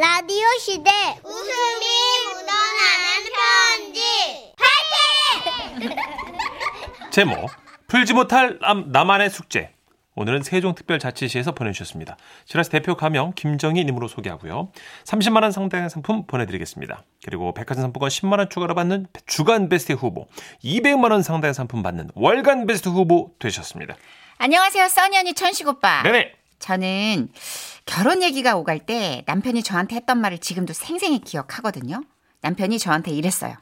라디오 시대 웃음이 묻어나는 편지 제목 풀지 못할 남, 나만의 숙제 오늘은 세종특별자치시에서 보내주셨습니다. 지라스 대표 가명 김정희님으로 소개하고요. 30만 원 상당의 상품 보내드리겠습니다. 그리고 백화점 상품권 10만 원 추가로 받는 주간 베스트 후보, 200만 원 상당의 상품 받는 월간 베스트 후보 되셨습니다. 안녕하세요, 써니 언니 천식 오빠. 네네. 저는 결혼 얘기가 오갈 때 남편이 저한테 했던 말을 지금도 생생히 기억하거든요. 남편이 저한테 이랬어요.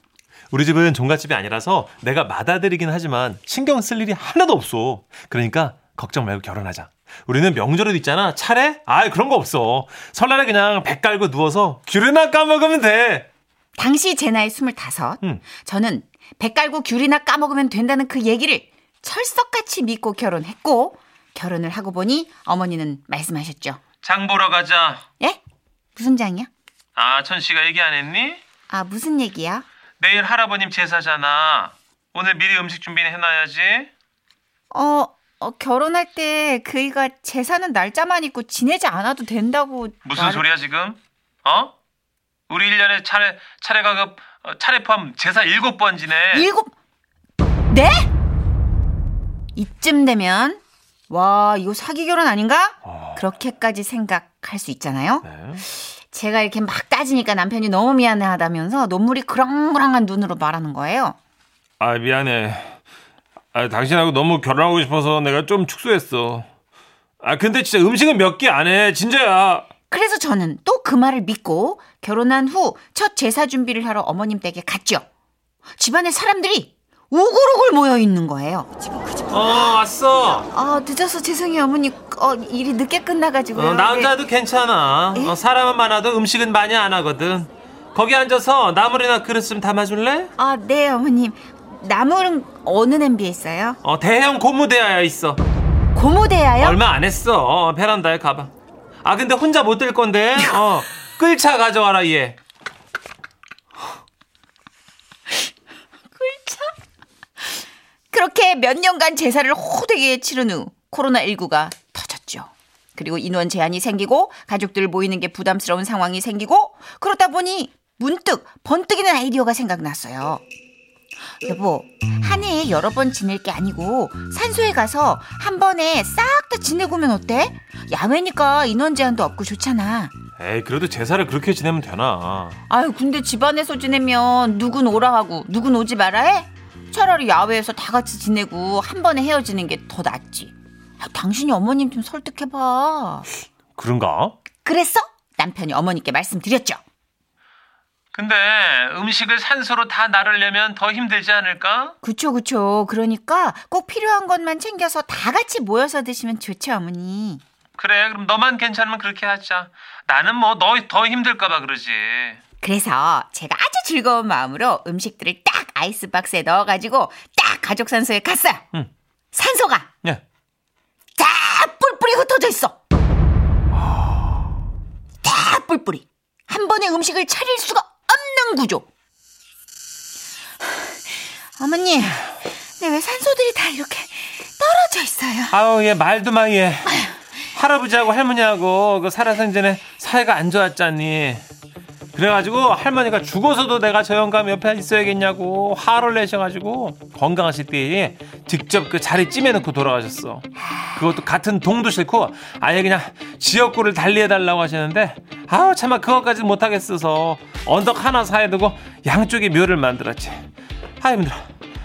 우리 집은 종갓집이 아니라서 내가 맏아들이긴 하지만 신경 쓸 일이 하나도 없어. 그러니까 걱정 말고 결혼하자. 우리는 명절에도 있잖아. 차례? 아이, 그런 거 없어. 설날에 그냥 배 깔고 누워서 귤이나 까먹으면 돼. 당시 제 나이 25. 음. 저는 배 깔고 귤이나 까먹으면 된다는 그 얘기를 철석같이 믿고 결혼했고 결혼을 하고 보니 어머니는 말씀하셨죠. 장 보러 가자. 예? 무슨 장이요? 아, 천 씨가 얘기 안 했니? 아, 무슨 얘기야? 내일 할아버님 제사잖아. 오늘 미리 음식 준비는 해놔야지. 어, 어, 결혼할 때 그이가 제사는 날짜만 있고 지내지 않아도 된다고 무슨 말을- 소리야 지금? 어? 우리 1년에 차례 차례 가급 어, 차례 포함 제사 일곱 번 지내. 일곱 네? 이쯤 되면 와 이거 사기 결혼 아닌가? 어, 그렇게까지 생각할 수 있잖아요. 네. 제가 이렇게 막 따지니까 남편이 너무 미안해하다면서 눈물이 그렁그렁한 눈으로 말하는 거예요. 아 미안해. 아 당신하고 너무 결혼하고 싶어서 내가 좀 축소했어. 아 근데 진짜 음식은 몇 개 안 해. 진짜야. 그래서 저는 또 그 말을 믿고 결혼한 후 첫 제사 준비를 하러 어머님 댁에 갔죠. 집안에 사람들이 우글우글 모여 있는 거예요. 어 왔어. 아 늦어서 죄송해요 어머니. 어, 일이 늦게 끝나가지고요. 어, 나 혼자도 괜찮아. 예? 어, 사람은 많아도 음식은 많이 안 하거든. 거기 앉아서 나물이나 그릇 좀 담아줄래? 아, 네, 어머님. 나물은 어느 냄비에 있어요? 어 대형 고무대야에 있어. 고무대야요? 얼마 안 했어. 어, 베란다에 가봐. 아 근데 혼자 못 들 건데. 어 끌차 가져와라 얘. 그렇게 몇 년간 제사를 호되게 치른 후 코로나19가 터졌죠. 그리고 인원 제한이 생기고 가족들 모이는 게 부담스러운 상황이 생기고 그러다 보니 문득 번뜩이는 아이디어가 생각났어요. 여보, 한 해에 여러 번 지낼 게 아니고 산소에 가서 한 번에 싹 다 지내고 오면 어때? 야외니까 인원 제한도 없고 좋잖아. 에이 그래도 제사를 그렇게 지내면 되나. 아유, 근데 집안에서 지내면 누군 오라 하고 누군 오지 마라 해? 차라리 야외에서 다 같이 지내고 한 번에 헤어지는 게 더 낫지. 아, 당신이 어머님 좀 설득해봐. 그런가? 그랬어? 남편이 어머니께 말씀드렸죠. 근데 음식을 산소로 다 나르려면 더 힘들지 않을까? 그쵸, 그쵸. 그러니까 꼭 필요한 것만 챙겨서 다 같이 모여서 드시면 좋죠, 어머니. 그래 그럼 너만 괜찮으면 그렇게 하자. 나는 뭐 너 더 힘들까봐 그러지. 그래서 제가 아주 즐거운 마음으로 음식들을 딱 아이스박스에 넣어가지고 딱 가족 산소에 갔어요. 응. 산소가 예. 다 뿔뿔이 흩어져 있어. 다 뿔뿔이. 한 번에 음식을 차릴 수가 없는 구조. 어머니, 근데 왜 산소들이 다 이렇게 떨어져 있어요? 아우 얘 말도 마 얘. 할아버지하고 할머니하고 그 살아생전에 사이가 안 좋았잖니. 그래가지고 할머니가 죽어서도 내가 저 영감 옆에 있어야겠냐고 화를 내셔가지고 건강하실 때 직접 그 자리 찜해놓고 돌아가셨어. 그것도 같은 동도 싫고 아예 그냥 지역구를 달리해달라고 하시는데 아우 참아 그것까지 못하겠어서 언덕 하나 사이에 두고 양쪽에 묘를 만들었지. 아 힘들어.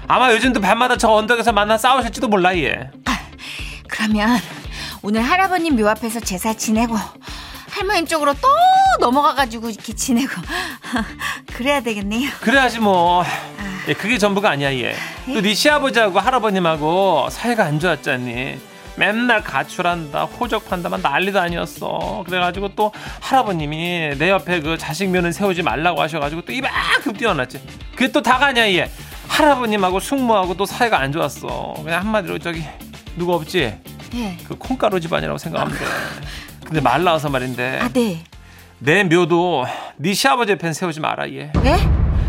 아마 요즘도 밤마다 저 언덕에서 만나 싸우실지도 몰라 얘. 그러면 오늘 할아버님 묘 앞에서 제사 지내고 할머니 쪽으로 또 넘어가가지고 이렇게 지내고 그래야 되겠네요. 그래야지 뭐. 예, 그게 전부가 아니야 얘. 또 네 시아버지하고 할아버님하고 사이가 안 좋았잖니. 맨날 가출한다, 호적한다만 난리도 아니었어. 그래가지고 또 할아버님이 내 옆에 그 자식 면은 세우지 말라고 하셔가지고 또 이만큼 뛰어났지. 그게 또 다가 아니야 얘. 할아버님하고 숙모하고 또 사이가 안 좋았어. 그냥 한마디로 저기 누구 없지? 예. 그 콩가루 집안이라고 생각하면 돼. 근데 말 나와서 말인데 아, 네. 내 묘도 네 시아버지 옆엔 세우지 마라 얘. 왜?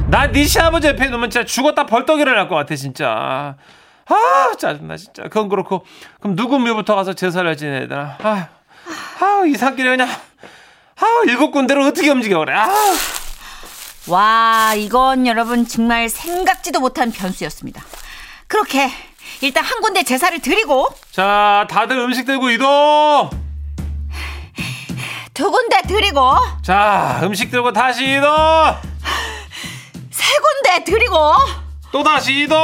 나네 시아버지 옆에 놓으면 진짜 죽었다 벌떡 일어날 것 같아 진짜. 아 짜증나 진짜. 그건 그렇고 그럼 누구 묘부터 가서 제사를 지내야 되나? 아, 아 이 산길에 그냥 아, 일곱 군데를 어떻게 움직여 그래? 아, 와, 이건 여러분 정말 생각지도 못한 변수였습니다. 그렇게 일단 한 군데 제사를 드리고 자, 다들 음식 들고 이동. 두 군데 드리고 자, 음식 들고 다시 이동. 세 군데 드리고 또 다시 이동.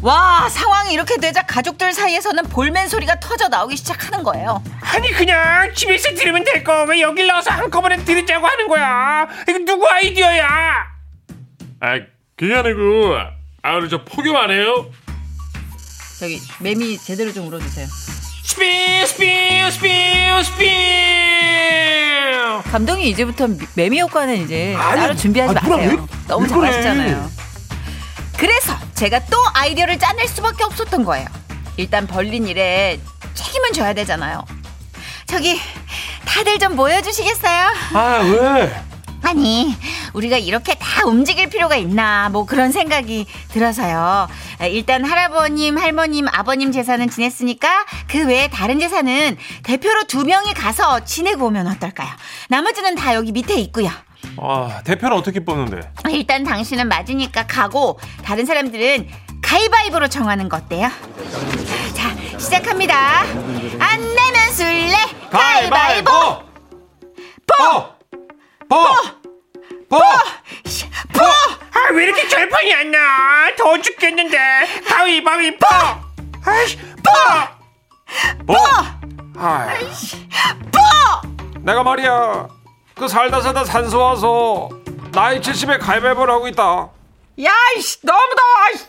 와 상황이 이렇게 되자 가족들 사이에서는 볼멘 소리가 터져 나오기 시작하는 거예요. 아니 그냥 집에서 들으면 될 거 왜 여길 나와서 한꺼번에 들으자고 하는 거야? 이거 누구 아이디어야? 아, 그게 아니고, 아, 우리 저 폭염 안 해요? 저기 매미 제대로 좀 울어주세요. 스피 스피 스피 스피. 감독이 이제부터 미- 매미 효과는 이제 아니, 따로 준비하지 아니, 마세요. 왜- 너무 왜? 잘하시잖아요. 그래서 제가 또 아이디어를 짜낼 수밖에 없었던 거예요. 일단 벌린 일에 책임은 져야 되잖아요. 저기 다들 좀 모여주시겠어요? 아 왜? 아니 우리가 이렇게 다 움직일 필요가 있나 뭐 그런 생각이 들어서요 에, 일단 할아버님 할머님 아버님 제사는 지냈으니까 그 외에 다른 제사는 대표로 두 명이 가서 지내고 오면 어떨까요 나머지는 다 여기 밑에 있고요 아 대표는 어떻게 뽑는데? 일단 당신은 맞으니까 가고 다른 사람들은 가위바위보로 정하는 거 어때요 자 시작합니다 안 내면 술래 가위바위보 보! 보! 보! 보! 아, 왜 이렇게 결판이 안 나? 더워 죽겠는데. 가위바위보! 아이씨, 보! 보! 아이씨, 보! 내가 말이야. 그 살다 살다 산소 와서 나이 70에 가위바위보를 하고 있다. 야 이씨 너무 더워 이씨.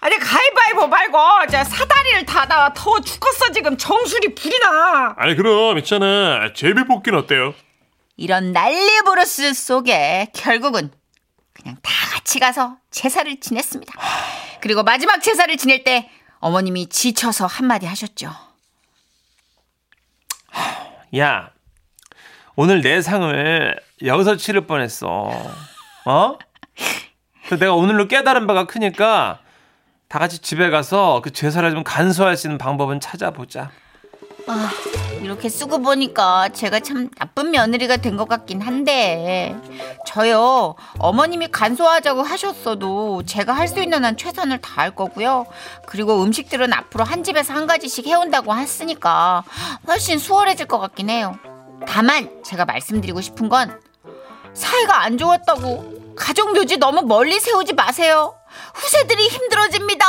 아니 가위바위보 말고 저 사다리를 타다가 더워 죽겠어 지금 정수리 불이 나 아니, 그럼, 있잖아. 제비 뽑기는 어때요? 이런 난리 부르스 속에 결국은 그냥 다 같이 가서 제사를 지냈습니다. 그리고 마지막 제사를 지낼 때 어머님이 지쳐서 한마디 하셨죠. 야, 오늘 내 상을 여기서 치를 뻔했어. 어? 내가 오늘로 깨달은 바가 크니까 다 같이 집에 가서 그 제사를 좀 간소할 수 있는 방법은 찾아보자. 아, 이렇게 쓰고 보니까 제가 참 나쁜 며느리가 된 것 같긴 한데. 저요 어머님이 간소하자고 하셨어도 제가 할 수 있는 한 최선을 다할 거고요. 그리고 음식들은 앞으로 한 집에서 한 가지씩 해온다고 했으니까 훨씬 수월해질 것 같긴 해요. 다만 제가 말씀드리고 싶은 건 사이가 안 좋았다고 가족 묘지 너무 멀리 세우지 마세요. 후세들이 힘들어집니다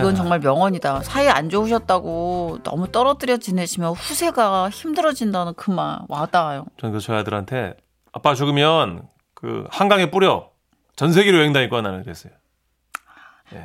이건 정말 명언이다. 사이 안 좋으셨다고 너무 떨어뜨려 지내시면 후세가 힘들어진다는 그 말 와닿아요. 저는 그 저희 아들한테 아빠 죽으면 그 한강에 뿌려 전 세계로 여행 다닐 거야 나는 그랬어요.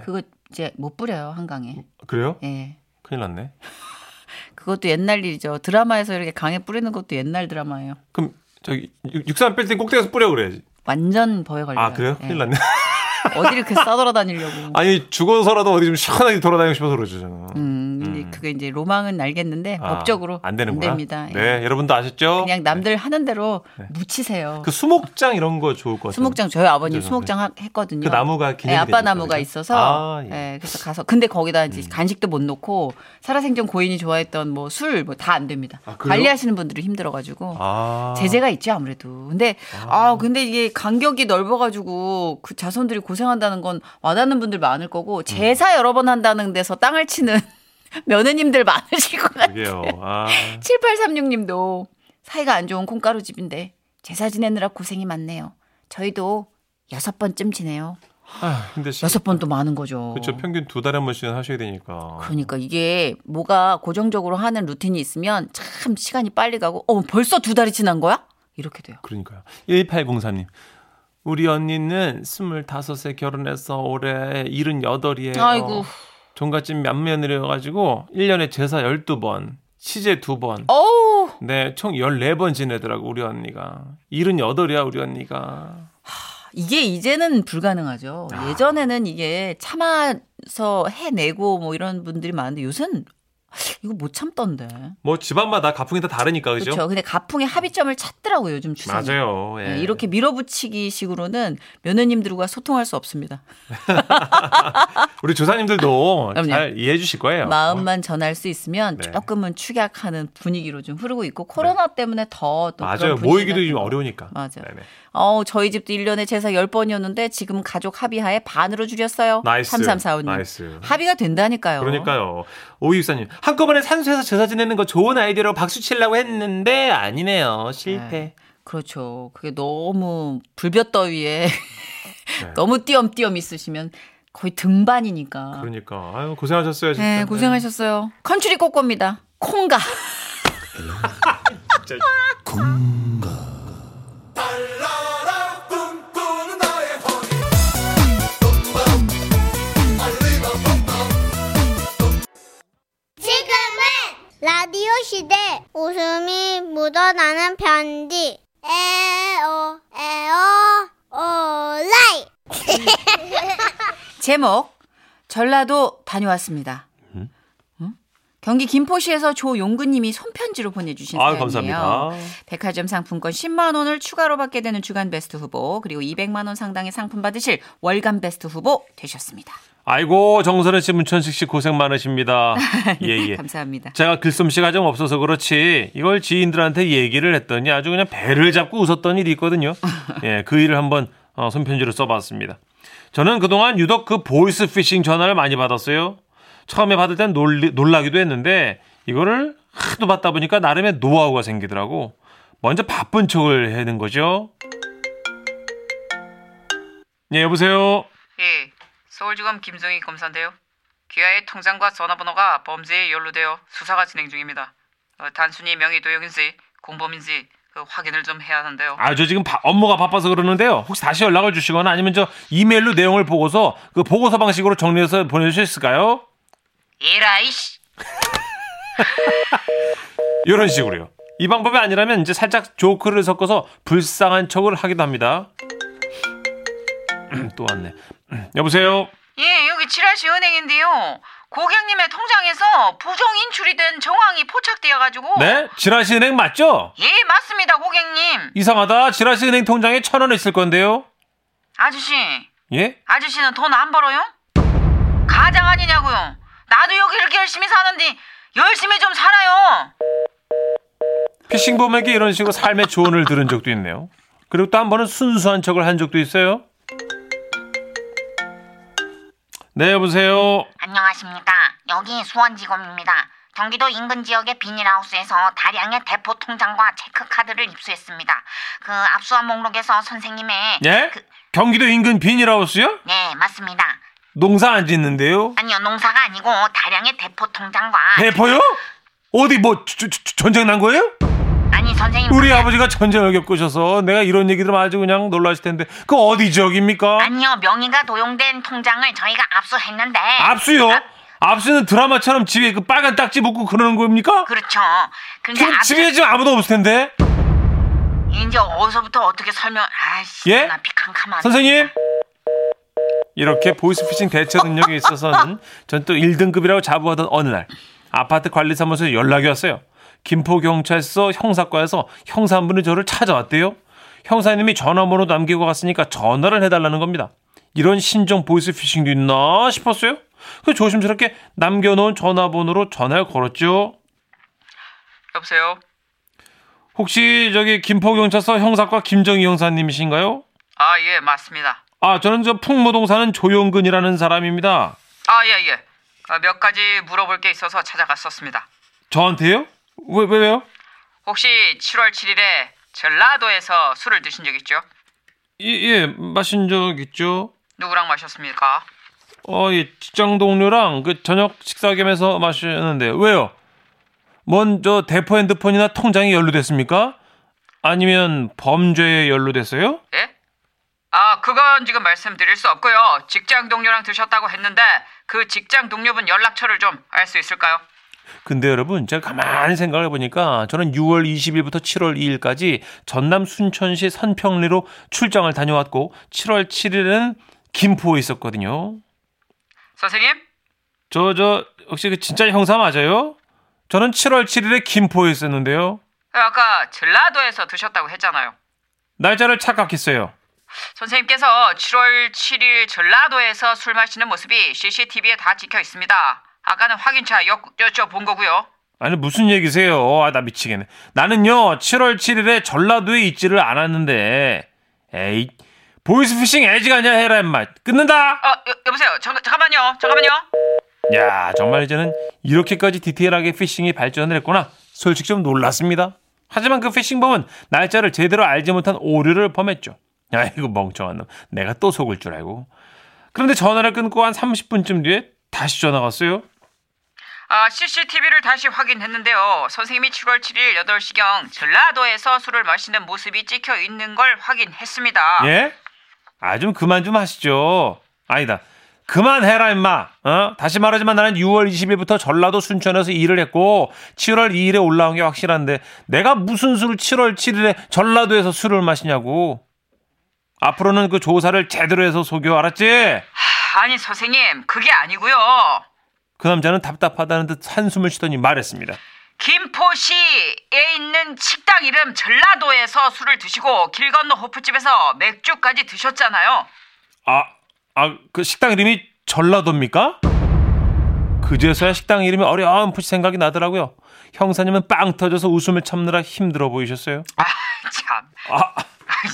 그거 이제 못 뿌려요 한강에. 그래요? 예. 큰일 났네. 그것도 옛날 일이죠. 드라마에서 이렇게 강에 뿌리는 것도 옛날 드라마예요. 그럼 저기 63 빌딩 꼭대기에서 뿌려 그래야지. 완전 벌에 걸려요. 아 그래요? 예. 큰일 났네. 어디를 이렇게 싸돌아다니려고. 아니 죽어서라도 어디 좀 시원하게 돌아다니고 싶어서 그러죠 저는. 음, 근데 음. 그게 이제 로망은 알겠는데 아, 법적으로 안 되는구나. 됩니다. 예. 네, 여러분도 아셨죠? 그냥 남들 하는 대로 네. 묻히세요. 그 수목장 이런 거 좋을 것 같아요. 수목장 저희 아버님 그죠, 수목장 하- 했거든요. 그 나무가 기념이 네, 아빠 나무가? 있어서 아, 예. 예, 그래서 가서 근데 거기다 이제 음. 간식도 못 놓고 살아생전 고인이 좋아했던 뭐 술 뭐 다 안 됩니다. 아? 관리하시는 분들이 힘들어가지고 아. 제재가 있죠 아무래도. 근데 아. 근데 이게 간격이 넓어가지고 그 자손들이 고 생한다는 건 와닿는 분들 많을 거고 제사 여러 번 한다는 데서 땅을 치는 며느님들 많으실 것 같아요. 아. 7836님도 사이가 안 좋은 콩가루 집인데 제사 지내느라 고생이 많네요. 저희도 여섯 번쯤 지내요. 아, 근데 시- 여섯 번도 많은 거죠. 그렇죠. 평균 두 달에 한 번씩은 하셔야 되니까. 그러니까 이게 뭐가 고정적으로 하는 루틴이 있으면 참 시간이 빨리 가고 어 벌써 두 달이 지난 거야? 이렇게 돼요. 그러니까요. 1803님. 우리 언니는 25세 결혼해서 올해 78이에요. 아이고. 종갓집 맏며느리여가지고 1년에 제사 12번, 시제 2번. 어우 네, 총 14번 지내더라고, 우리 언니가. 78이야, 우리 언니가. 이게 이제는 불가능하죠. 예전에는 이게 참아서 해내고 뭐 이런 분들이 많은데 요새는 이거 못 참던데. 뭐 집안마다 가풍이 다 다르니까 그죠? 그렇죠. 근데 가풍의 합의점을 찾더라고요 요즘 추세. 맞아요. 예. 네, 이렇게 밀어붙이기 식으로는 며느님들과 소통할 수 없습니다. 우리 조사님들도 그럼요. 잘 이해해 주실 거예요. 마음만 전할 수 있으면 네. 조금은 축약하는 분위기로 좀 흐르고 있고 코로나 때문에 더또 맞아요. 모이기도 좀 어려우니까. 맞아요. 네네. 어, 저희 집도 1년에 제사 10번이었는데 지금 가족 합의하에 반으로 줄였어요. nice. 3345님. nice. 합의가 된다니까요. 그러니까요. 오이육사님 한꺼번에 산소에서 제사 지내는 거 좋은 아이디어로 박수 치려고 했는데 아니네요. 실패. 그렇죠. 그게 너무 불볕더위에 네. 너무 띄엄띄엄 있으시면 거의 등반이니까. 그러니까 아유 고생하셨어요. 진짜. 네, 고생하셨어요. 컨츄리 꼬꼬입니다. 콩가. 진짜. 라디오 시대. 웃음이 묻어나는 편지. 에어 에어 오라이. 제목 전라도 다녀왔습니다. 경기 김포시에서 조용근님이 손편지로 보내주신 아유, 사연이에요. 감사합니다. 백화점 상품권 10만 원을 추가로 받게 되는 주간 베스트 후보 그리고 200만 원 상당의 상품 받으실 월간 베스트 후보 되셨습니다. 아이고 정선혜 씨, 문천식 씨 고생 많으십니다. 예예. 감사합니다. 제가 글솜씨가 좀 없어서 그렇지 이걸 지인들한테 얘기를 했더니 아주 그냥 배를 잡고 웃었던 일이 있거든요. 예, 그 일을 한번 어, 손편지로 써봤습니다. 저는 그동안 유독 그 보이스 피싱 전화를 많이 받았어요. 처음에 받을 땐 놀리, 놀라기도 했는데 이거를 하도 받다 보니까 나름의 노하우가 생기더라고. 먼저 바쁜 척을 해야 되는 거죠. 예, 여보세요. 예, 서울지검 김성희 검사인데요. 귀하의 통장과 전화번호가 범죄에 연루되어 수사가 진행 중입니다. 어, 단순히 명의 도용인지 공범인지 그 확인을 좀 해야 하는데요. 아, 저 지금 바- 업무가 바빠서 그러는데요. 혹시 다시 연락을 주시거나 아니면 저 이메일로 내용을 보고서 그 보고서 방식으로 정리해서 보내주실 수 있을까요? 에라이씨. 이런 식으로요. 이 방법이 아니라면 이제 살짝 조크를 섞어서 불쌍한 척을 하기도 합니다. 또 왔네. 여보세요? 예, 여기 지라시 은행인데요. 고객님의 통장에서 부정 인출이 된 정황이 포착되어가지고. 네? 지라시 은행 맞죠? 예, 맞습니다, 고객님. 이상하다. 지라시 은행 통장에 천 원 있을 건데요. 아저씨, 예? 아저씨는 돈 안 벌어요? 가장 아니냐고요. 이렇게 열심히 사는데 열심히 좀 살아요. 피싱범에게 이런 식으로 삶의 조언을 들은 적도 있네요. 그리고 또 한 번은 순수한 척을 한 적도 있어요. 네, 여보세요? 안녕하십니까. 여기 수원지검입니다. 경기도 인근 지역의 비닐하우스에서 다량의 대포 통장과 체크카드를 입수했습니다. 그 압수한 목록에서 선생님의 예? 그, 경기도 인근 비닐하우스요? 네 맞습니다. 농사 안 짓는데요? 아니요 농사가 아니고 다량의 대포 통장과 대포요? 어디 뭐 저- 저- 저- 전쟁 난 거예요? 아니 선생님 우리 그게- 아버지가 전쟁을 겪으셔서 내가 이런 얘기 들으면 아주 그냥 놀라실 텐데 그 어디 지역입니까? 아니요 명의가 도용된 통장을 저희가 압수했는데 압수요? 압수는 드라마처럼 집에 그 빨간 딱지 붙고 그러는 겁니까? 그렇죠. 근데 그럼 압수 집에 지금 아무도 없을 텐데 이제 어디서부터 어떻게 설명 아씨 예? 나 비캄캄한 선생님 이렇게 보이스피싱 대처 능력이 있어서는 전 또 1등급이라고 자부하던 어느 날 아파트 관리사무소에 연락이 왔어요. 김포경찰서 형사과에서 형사 한 분이 저를 찾아왔대요. 형사님이 전화번호 남기고 갔으니까 전화를 해달라는 겁니다. 이런 신종 보이스피싱도 있나 싶었어요. 그 조심스럽게 남겨놓은 전화번호로 전화를 걸었죠. 여보세요? 혹시 저기 김포경찰서 형사과 김정희 형사님이신가요? 아, 예, 맞습니다. 아 저는 저 풍무동 사는 조용근이라는 사람입니다. 아, 예, 예. 아, 몇 가지 물어볼 게 있어서 찾아갔었습니다. 저한테요? 왜, 왜, 왜요? 혹시 7월 7일에 전라도에서 술을 드신 적 있죠? 예, 예, 마신 적 있죠. 누구랑 마셨습니까? 어, 예, 직장 동료랑 그 저녁 식사 겸해서 마셨는데, 왜요? 먼저 대포 핸드폰이나 통장이 연루됐습니까? 아니면 범죄에 연루됐어요? 예? 아, 그건 지금 말씀드릴 수 없고요. 직장 동료랑 드셨다고 했는데 그 직장 동료분 연락처를 좀 알 수 있을까요? 근데 여러분, 제가 가만히 생각을 해보니까 저는 6월 20일부터 7월 2일까지 전남 순천시 선평리로 출장을 다녀왔고, 7월 7일에는 김포에 있었거든요. 선생님? 저, 저, 혹시 그 진짜 형사 맞아요? 저는 7월 7일에 김포에 있었는데요. 아까 전라도에서 드셨다고 했잖아요. 날짜를 착각했어요. 선생님께서 7월 7일 전라도에서 술 마시는 모습이 CCTV에 다 찍혀 있습니다. 아까는 확인차 여, 여쭤본 거고요. 아니 무슨 얘기세요? 아, 나 미치겠네. 나는요 7월 7일에 전라도에 있지를 않았는데 에이 보이스피싱 애지가냐 해라 임마 끊는다. 어, 여, 여보세요. 잠, 잠깐만요. 잠깐만요. 야 정말 이제는 이렇게까지 디테일하게 피싱이 발전을 했구나. 솔직히 좀 놀랐습니다. 하지만 그 피싱범은 날짜를 제대로 알지 못한 오류를 범했죠. 아이고 멍청한 놈. 내가 또 속을 줄 알고. 그런데 전화를 끊고 한 30분쯤 뒤에 다시 전화가 왔어요. 아, CCTV를 다시 확인했는데요. 선생님이 7월 7일 8시경 전라도에서 술을 마시는 모습이 찍혀 있는 걸 확인했습니다. 예? 아, 좀 그만 좀 하시죠. 아니다. 그만해라, 임마. 어? 다시 말하지만 나는 6월 20일부터 전라도 순천에서 일을 했고, 7월 2일에 올라온 게 확실한데, 내가 무슨 술을 7월 7일에 전라도에서 술을 마시냐고. 앞으로는 그 조사를 제대로 해서 속여, 알았지? 하, 아니, 선생님, 그게 아니고요. 그 남자는 답답하다는 듯 한숨을 쉬더니 말했습니다. 김포시에 있는 식당 이름 전라도에서 술을 드시고 길 건너 호프집에서 맥주까지 드셨잖아요. 아, 아, 그 식당 이름이 전라도입니까? 그제서야 식당 이름이 어렴풋이 생각이 나더라고요. 형사님은 빵 터져서 웃음을 참느라 힘들어 보이셨어요. 아, 참. 아,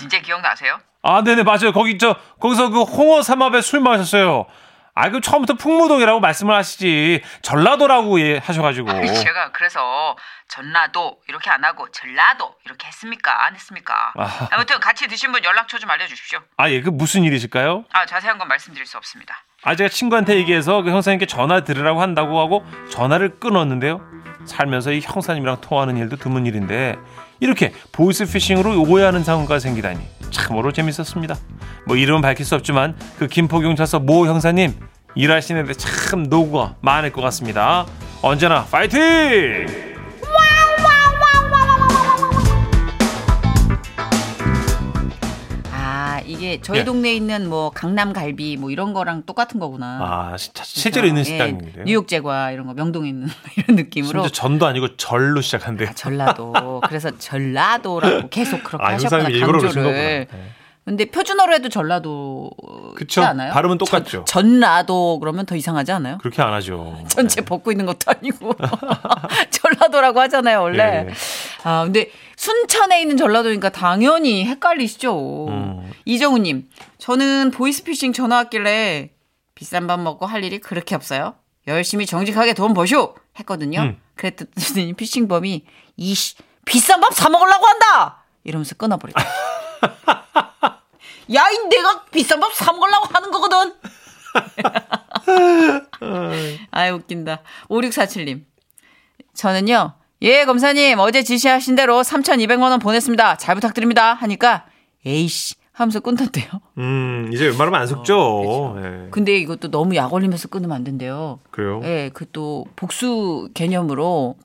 이제 기억나세요? 아, 네네, 맞아요. 거기, 저, 거기서 그 홍어 삼합에 술 마셨어요. 아, 그 처음부터 풍무동이라고 말씀을 하시지. 전라도라고 예, 하셔가지고. 제가 그래서 전라도 이렇게 안 하고 전라도 이렇게 했습니까? 안 했습니까? 아. 아무튼 같이 드신 분 연락처 좀 알려주십시오. 아, 예, 그 무슨 일이실까요? 아, 자세한 건 말씀드릴 수 없습니다. 아, 제가 친구한테 얘기해서 그 형사님께 전화 드리라고 한다고 하고 전화를 끊었는데요. 살면서 이 형사님이랑 통화하는 일도 드문 일인데 이렇게 보이스 피싱으로 오해하는 상황가 생기다니 참으로 재밌었습니다. 뭐 이름은 밝힐 수 없지만 그 김포경찰서 모 형사님 일하시는데 참 노고가 많을 것 같습니다. 언제나 파이팅! 아 저희 예. 동네에 있는 뭐 강남 갈비 뭐 이런 거랑 똑같은 거구나. 아, 시- 실제로 있는 예, 식당인데요. 뉴욕 제과 이런 거 명동에 있는 이런 느낌으로 심지어 전도 아니고 절로 시작한대요. 아, 전라도. 그래서 전라도라고 계속 그렇게 아, 하셨구나 강조를. 네. 근데 표준어로 해도 전라도지 그쵸. 않아요? 발음은 똑같죠. 전, 전라도 그러면 더 이상하지 않아요? 그렇게 안 하죠. 전체 벗고 있는 것도 아니고 전라도라고 하잖아요 원래. 예. 아 근데 순천에 있는 전라도니까 당연히 헷갈리시죠. 음. 이정우님, 저는 보이스피싱 전화 왔길래 비싼 밥 먹고 할 일이 그렇게 없어요. 열심히 정직하게 돈 버쇼 했거든요. 음. 그랬더니 피싱범이 이씨 비싼 밥 사 먹으려고 한다 이러면서 끊어버리고. 야, 이 내가 비싼 밥 사 먹으려고 하는 거거든. 아이 웃긴다. 5647님. 저는요. 예, 검사님. 어제 지시하신 대로 3,200만 원 보냈습니다. 잘 부탁드립니다. 하니까 에이씨 하면서 끊던데요. 음, 이제 웬만하면 안 속죠. 예. 근데 이것도 너무 약 올리면서 끊으면 안 된대요. 그래요? 예, 그 또 복수 개념으로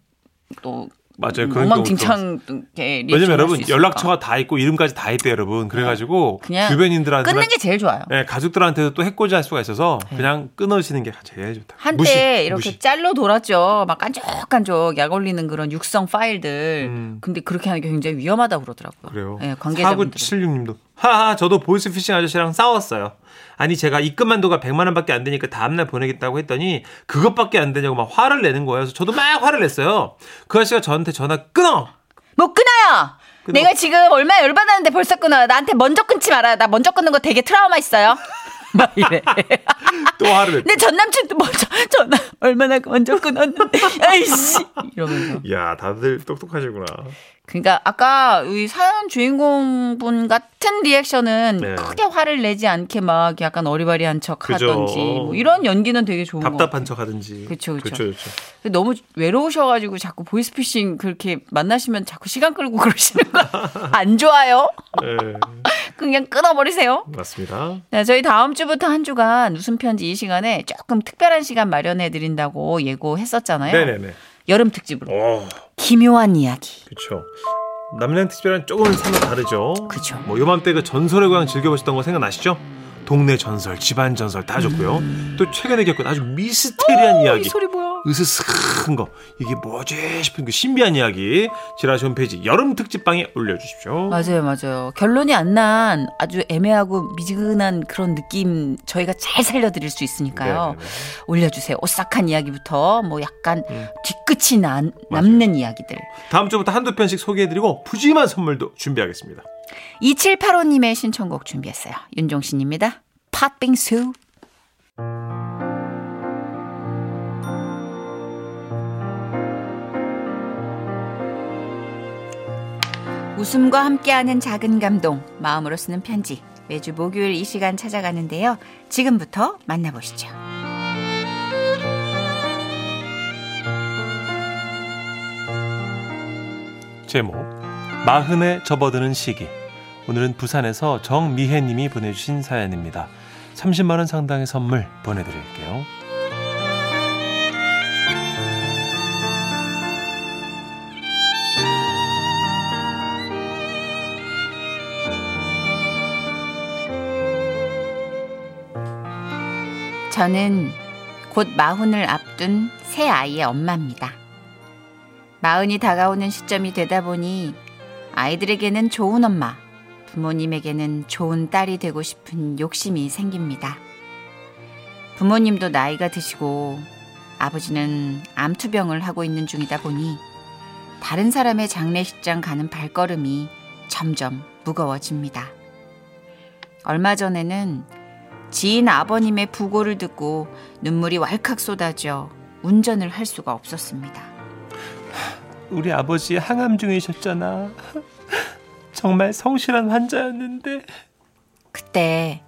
또 맞아요. 그건 또 엉망진창 왜냐면 여러분 연락처가 다 있고 이름까지 다 있대 여러분. 그래가지고 그냥 주변인들한테 끊는 게 제일 좋아요. 네, 가족들한테도 또 해코지할 수가 있어서 그냥 끊으시는 게 제일 좋다. 한때 무시, 이렇게 무시. 짤로 돌았죠. 막 깐족깐족 약 올리는 그런 육성 파일들. 음. 근데 그렇게 하는 게 굉장히 위험하다 고 그러더라고요. 그래요. 예, 관계자분들. 4976님도 하하 저도 보이스피싱 아저씨랑 싸웠어요. 아니 제가 입금만도가 100만 원밖에 안 되니까 다음날 보내겠다고 했더니 그것밖에 안 되냐고 막 화를 내는 거예요. 그래서 저도 막 화를 냈어요. 그 아저씨가 저한테 전화 끊어. 못 끊어요. 끊어. 내가 지금 얼마나 열받았는데 벌써 끊어요. 나한테 먼저 끊지 말아요. 나 먼저 끊는 거 되게 트라우마 있어요. 막 이래. 또 화를 냈. 내전 남친도 먼저 전화 얼마나 먼저 끊었는데. 아이씨. 이러면서. 야 다들 똑똑하시구나. 그러니까 아까 이 사연 주인공 분 같은 리액션은 네. 크게 화를 내지 않게 막 약간 어리바리한 척 그죠. 하던지 뭐 이런 연기는 되게 좋은 거. 답답한 척 하든지. 그쵸, 그쵸. 그쵸, 그쵸. 너무 외로우셔가지고 자꾸 보이스피싱 그렇게 만나시면 자꾸 시간 끌고 그러시는 거 안 좋아요. 네, 그냥 끊어버리세요. 맞습니다. 네, 저희 다음 주부터 한 주간 웃음 편지 이 시간에 조금 특별한 시간 마련해 드린다고 예고했었잖아요. 네네네. 여름 특집으로 오, 기묘한 이야기. 그쵸. 남양 특별한 조금은 삶이 다르죠. 그쵸. 뭐 요맘때 그 전설의 고향 즐겨보셨던 거 생각나시죠? 동네 전설, 집안 전설 다 줬고요. 또 최근에 겪은 아주 미스테리한 어, 이 이야기. 소리 뭐야? 으스스한 거 이게 뭐지 싶은 그 신비한 이야기 지라시 홈페이지 여름 특집방에 올려주십시오. 맞아요, 맞아요. 결론이 안 난 아주 애매하고 미지근한 그런 느낌 저희가 잘 살려드릴 수 있으니까요. 네네네. 올려주세요. 오싹한 이야기부터 뭐 약간 음. 뒤끝이 난, 남는 이야기들. 다음 주부터 한두 편씩 소개해드리고 푸짐한 선물도 준비하겠습니다. 2785님의 신청곡 준비했어요. 윤종신입니다. 팥빙수. 웃음과 함께하는 작은 감동, 마음으로 쓰는 편지. 매주 목요일 이 시간 찾아가는데요. 지금부터 만나보시죠. 제목 마흔에 접어드는 시기 오늘은 부산에서 정미혜님이 보내주신 사연입니다. 30만 원 상당의 선물 보내드릴게요. 저는 곧 마흔을 앞둔 새 아이의 엄마입니다. 마흔이 다가오는 시점이 되다 보니 아이들에게는 좋은 엄마, 부모님에게는 좋은 딸이 되고 싶은 욕심이 생깁니다. 부모님도 나이가 드시고 아버지는 암투병을 하고 있는 중이다 보니 다른 사람의 장례식장 가는 발걸음이 점점 무거워집니다. 얼마 전에는 지인 아버님의 부고를 듣고 눈물이 왈칵 쏟아져 운전을 할 수가 없었습니다. 우리 아버지 항암 중이셨잖아. 정말 성실한 환자였는데 그때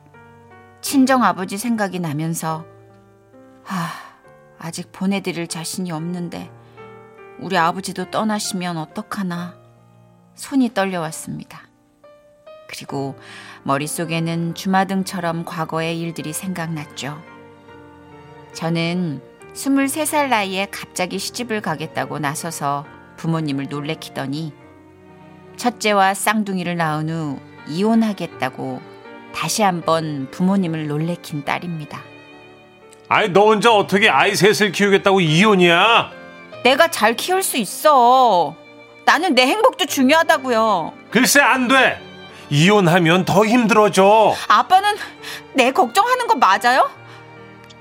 친정 아버지 생각이 나면서 아, 아직 보내드릴 자신이 없는데 우리 아버지도 떠나시면 어떡하나 손이 떨려왔습니다. 그리고 머릿속에는 주마등처럼 과거의 일들이 생각났죠. 저는 23살 나이에 갑자기 시집을 가겠다고 나서서 부모님을 놀래키더니 첫째와 쌍둥이를 낳은 후 이혼하겠다고 다시 한번 부모님을 놀래킨 딸입니다. 아이 너 혼자 어떻게 아이 셋을 키우겠다고 이혼이야? 내가 잘 키울 수 있어. 나는 내 행복도 중요하다고요. 글쎄 안 돼. 이혼하면 더 힘들어져. 아빠는 내 걱정하는 거 맞아요?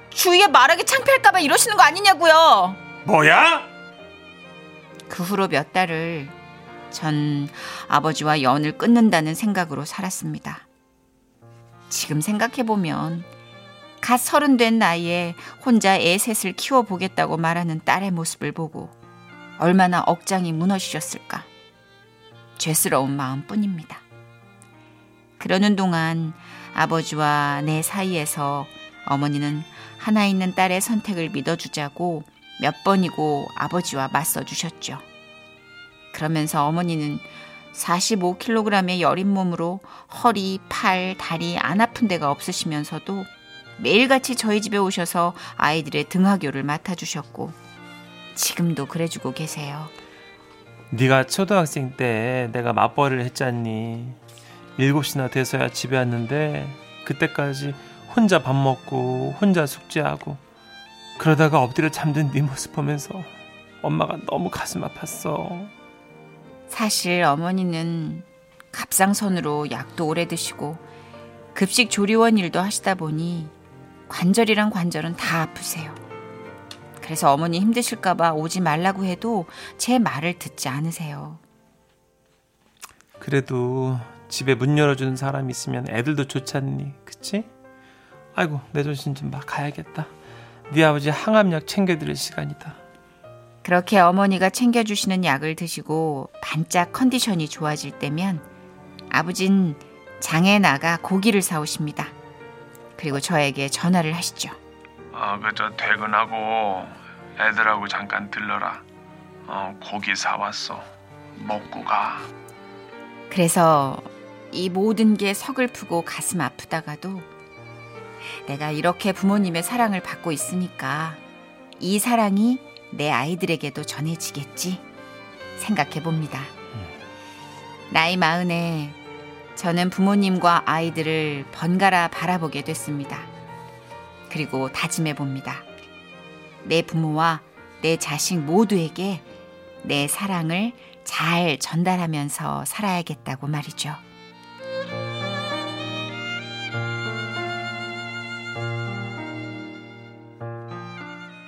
주위에 말하기 창피할까봐 이러시는 거 아니냐고요. 뭐야? 그 후로 몇 달을 전 아버지와 연을 끊는다는 생각으로 살았습니다. 지금 생각해보면 갓 서른 된 나이에 혼자 애 셋을 키워보겠다고 말하는 딸의 모습을 보고 얼마나 억장이 무너지셨을까. 죄스러운 마음뿐입니다. 그러는 동안 아버지와 내 사이에서 어머니는 하나 있는 딸의 선택을 믿어주자고 몇 번이고 아버지와 맞서 주셨죠. 그러면서 어머니는 45kg의 여린 몸으로 허리, 팔, 다리 안 아픈 데가 없으시면서도 매일같이 저희 집에 오셔서 아이들의 등하교를 맡아주셨고 지금도 그래주고 계세요. 네가 초등학생 때 내가 맞벌이를 했잖니. 7시나 돼서야 집에 왔는데 그때까지 혼자 밥 먹고 혼자 숙제하고 그러다가 엎드려 잠든 네 모습 보면서 엄마가 너무 가슴 아팠어. 사실 어머니는 갑상선으로 약도 오래 드시고 급식 조리원 일도 하시다 보니 관절이랑 관절은 다 아프세요. 그래서 어머니 힘드실까봐 오지 말라고 해도 제 말을 듣지 않으세요. 그래도 집에 문 열어주는 사람 있으면 애들도 좋잖니, 그치? 아이고 내 정신 좀 막 가야겠다. 네 아버지 항암약 챙겨드릴 시간이다. 그렇게 어머니가 챙겨주시는 약을 드시고 반짝 컨디션이 좋아질 때면 아버진 장에 나가 고기를 사오십니다. 그리고 저에게 전화를 하시죠. 어, 그저 퇴근하고 애들하고 잠깐 들러라. 어, 고기 사왔어. 먹고 가. 그래서 이 모든 게 서글프고 가슴 아프다가도 내가 이렇게 부모님의 사랑을 받고 있으니까 이 사랑이 내 아이들에게도 전해지겠지 생각해 봅니다. 나이 마흔에 저는 부모님과 아이들을 번갈아 바라보게 됐습니다. 그리고 다짐해 봅니다. 내 부모와 내 자식 모두에게 내 사랑을 잘 전달하면서 살아야겠다고 말이죠.